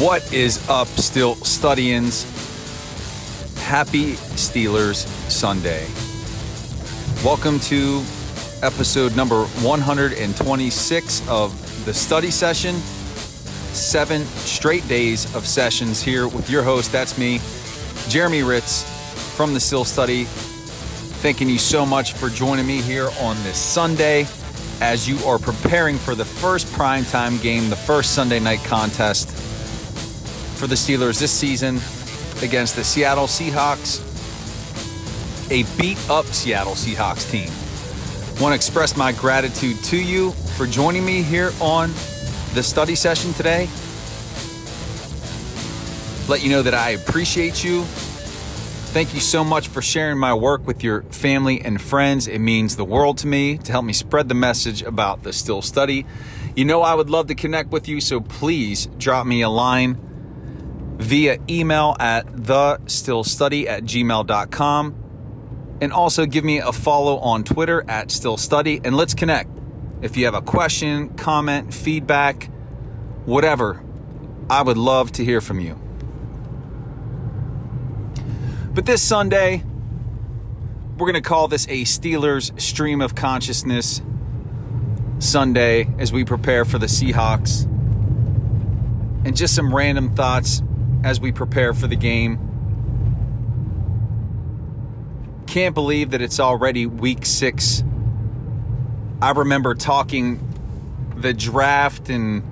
What is up, Steel Studians? Happy Steelers Sunday. Welcome to episode number 126 of the study session. Seven straight days of sessions here with your host, that's me, Jeremy Hritz from the Steel Study. Thanking you so much for joining me here on this Sunday as you are preparing for the first primetime game, the first Sunday night contest for the Steelers this season against the Seattle Seahawks, a beat up Seattle Seahawks team. Want to express my gratitude to you for joining me here on the study session today. Let you know that I appreciate you. Thank you so much for sharing my work with your family and friends. It means the world to me to help me spread the message about the Steel Study. You know, I would love to connect with you, so please drop me a line via email at thesteelstudy at gmail.com. And also give me a follow on Twitter at steelstudy and let's connect. If you have a question, comment, feedback, whatever, I would love to hear from you. But this Sunday, we're going to call this a Steelers Stream of Consciousness Sunday as we prepare for the Seahawks. And just some random thoughts as we prepare for the game. Can't believe that it's already week six. I remember talking the draft and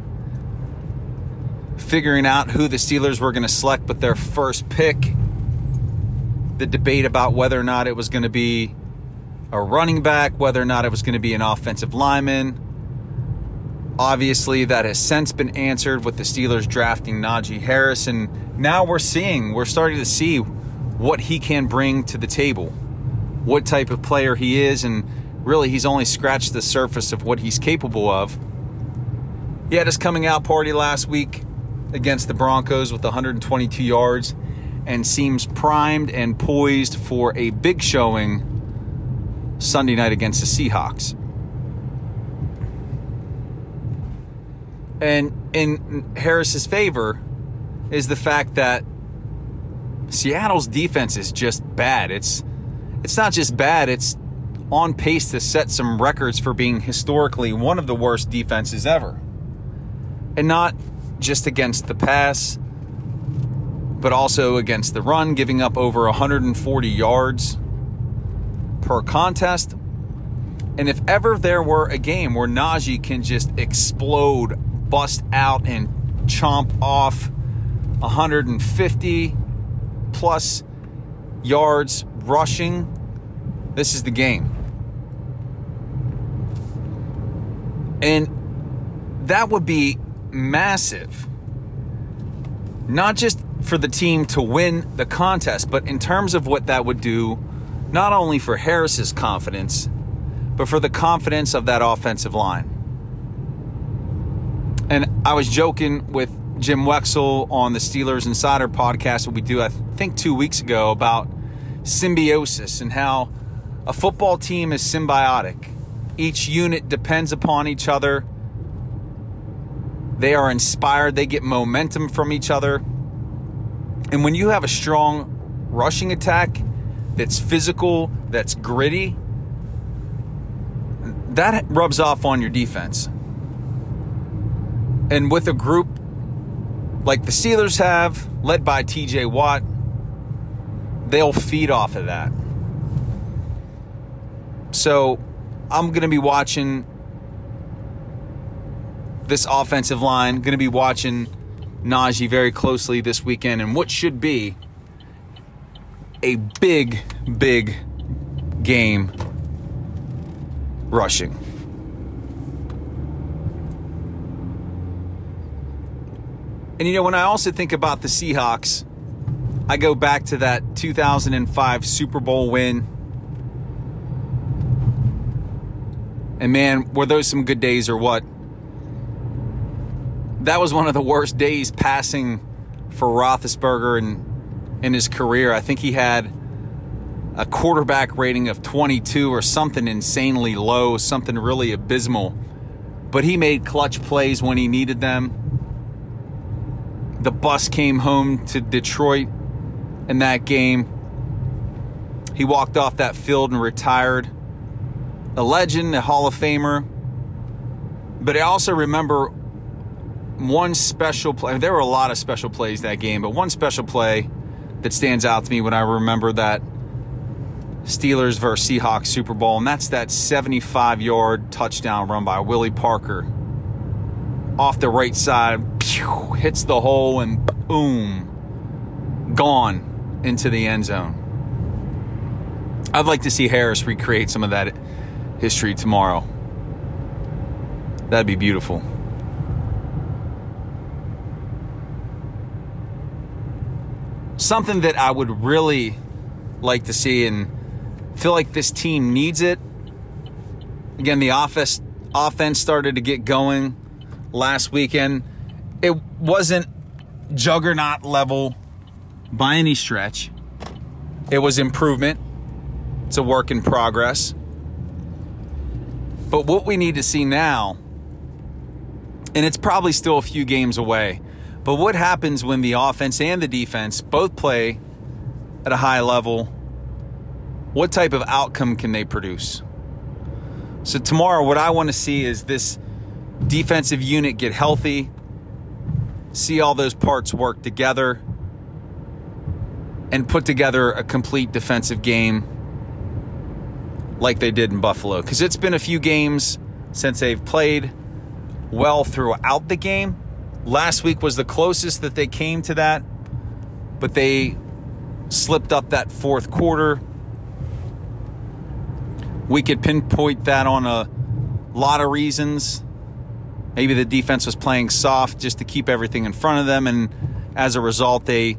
figuring out who the Steelers were going to select with their first pick. The debate about whether or not it was going to be a running back, whether or not it was going to be an offensive lineman. Obviously, that has since been answered with the Steelers drafting Najee Harris, and now we're seeing, we're starting to see what he can bring to the table, what type of player he is, and really he's only scratched the surface of what he's capable of. He had his coming out party last week against the Broncos with 122 yards and seems primed and poised for a big showing Sunday night against the Seahawks. And in Harris's favor is the fact that Seattle's defense is just bad. It's it's not just bad, it's on pace to set some records for being historically one of the worst defenses ever. And not just against the pass, but also against the run, giving up over 140 yards per contest. And if ever there were a game where Najee can just explode bust out and chomp off 150 plus yards rushing, this is the game. And that would be massive. Not just for the team to win the contest, but in terms of what that would do, not only for Harris's confidence, but for the confidence of that offensive line. And I was joking with Jim Wexell on the Steelers Insider podcast that we do, I think, two weeks ago about symbiosis and how a football team is symbiotic. Each unit depends upon each other. They are inspired, they get momentum from each other. And when you have a strong rushing attack that's physical, that's gritty, that rubs off on your defense. And with a group like the Steelers have, led by TJ Watt, they'll feed off of that. So I'm going to be watching this offensive line, going to be watching Najee very closely this weekend and what should be a big, big game rushing. And you know, when I also think about the Seahawks, I go back to that 2005 Super Bowl win. And man, were those some good days or what? That was one of the worst days passing for Roethlisberger in, in his career. I think he had a quarterback rating of 22 or something insanely low, something really abysmal. But he made clutch plays when he needed them the bus came home to Detroit in that game. He walked off that field and retired. A legend, a Hall of Famer. But I also remember one special play. There were a lot of special plays that game, but one special play that stands out to me when I remember that Steelers versus Seahawks Super Bowl, and that's that 75 yard touchdown run by Willie Parker. Off the right side, pew, hits the hole, and boom, gone into the end zone. I'd like to see Harris recreate some of that history tomorrow. That'd be beautiful. Something that I would really like to see and feel like this team needs it. Again, the office offense started to get going last weekend. It wasn't juggernaut level by any stretch. It was improvement. It's a work in progress. But what we need to see now, and it's probably still a few games away, but what happens when the offense and the defense both play at a high level? What type of outcome can they produce? So, tomorrow, what I want to see is this defensive unit get healthy, see all those parts work together, and put together a complete defensive game like they did in Buffalo. Because it's been a few games since they've played well throughout the game. Last week was the closest that they came to that, but they slipped up that fourth quarter. We could pinpoint that on a lot of reasons. Maybe the defense was playing soft just to keep everything in front of them, and as a result, they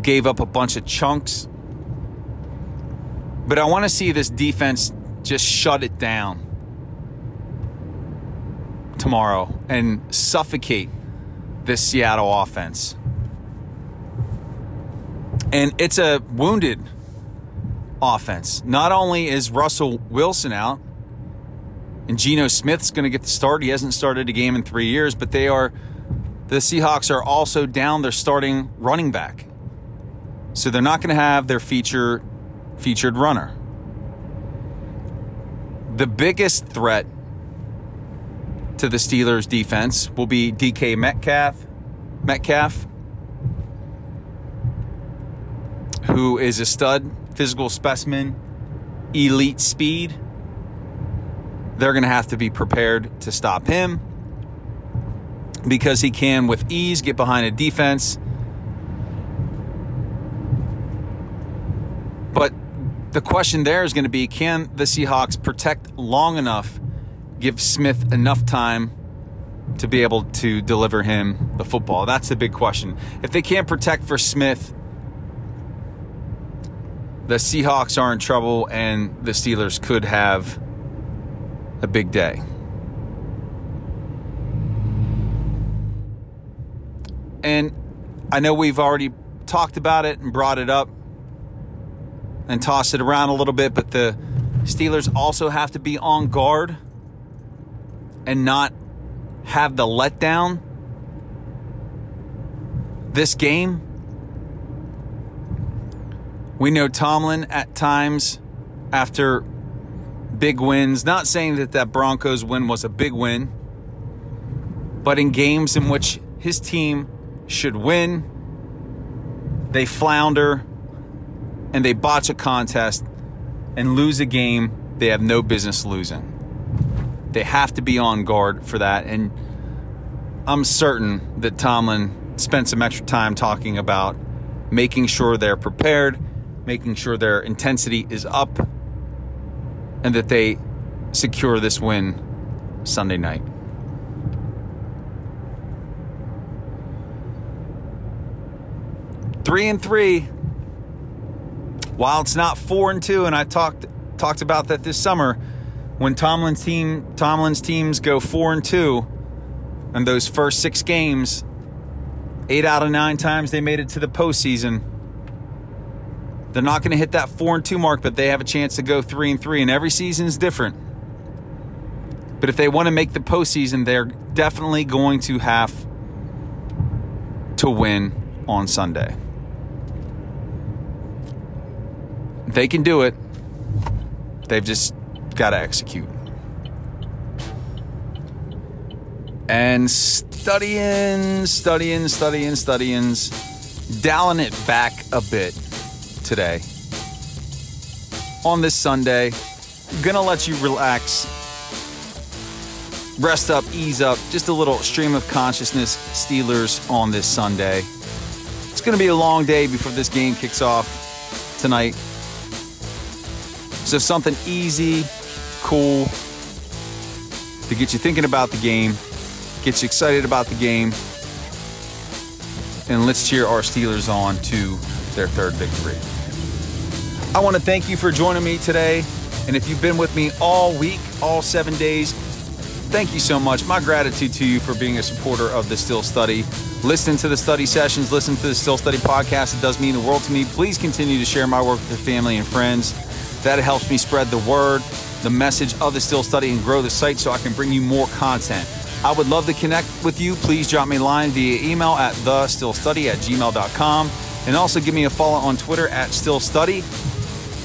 gave up a bunch of chunks but I want to see this defense just shut it down tomorrow and suffocate this Seattle offense. And it's a wounded offense. Not only is Russell Wilson out and Geno Smith's going to get the start, he hasn't started a game in three years, but they are, the Seahawks are also down their starting running back. So they're not going to have their feature featured runner. The biggest threat to the Steelers defense will be DK Metcalf, Metcalf, who is a stud, physical specimen, elite speed. They're going to have to be prepared to stop him because he can, with ease, get behind a defense. But the question there is going to be can the Seahawks protect long enough, give Smith enough time to be able to deliver him the football? That's the big question. If they can't protect for Smith, the Seahawks are in trouble and the Steelers could have a big day. And I know we've already talked about it and brought it up and tossed it around a little bit, but the Steelers also have to be on guard and not have the letdown this game. We know Tomlin at times after big wins, not saying that that Broncos win was a big win, but in games in which his team should win, they flounder and they botch a contest and lose a game they have no business losing. They have to be on guard for that. And I'm certain that Tomlin spent some extra time talking about making sure they're prepared, making sure their intensity is up, and that they secure this win Sunday night. Three and three while it's not four and two, and I talked talked about that this summer, when Tomlin's team Tomlin's teams go four and two, and those first six games, eight out of nine times they made it to the postseason. They're not going to hit that four and two mark, but they have a chance to go three and three, and every season is different. But if they want to make the postseason, they're definitely going to have to win on Sunday. They can do it. They've just got to execute. And studying, studying, studying, studying, dialing it back a bit today. On this Sunday, gonna let you relax, rest up, ease up, just a little stream of consciousness Steelers on this Sunday. It's gonna be a long day before this game kicks off tonight. So something easy, cool, to get you thinking about the game, get you excited about the game, and let's cheer our Steelers on to their third victory. I want to thank you for joining me today. And if you've been with me all week, all seven days, thank you so much. My gratitude to you for being a supporter of the Steel Study. Listen to the study sessions, listen to the Steel Study podcast. It does mean the world to me. Please continue to share my work with your family and friends. That helps me spread the word, the message of the Steel Study, and grow the site so I can bring you more content. I would love to connect with you. Please drop me a line via email at thesteelstudy at gmail.com. And also give me a follow on Twitter at steelstudy.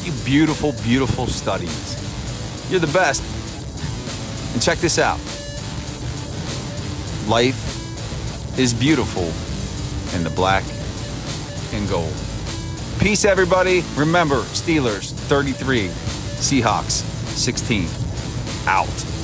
You beautiful, beautiful studies. You're the best. And check this out life is beautiful in the black and gold. Peace, everybody. Remember, Steelers 33, Seahawks 16. Out.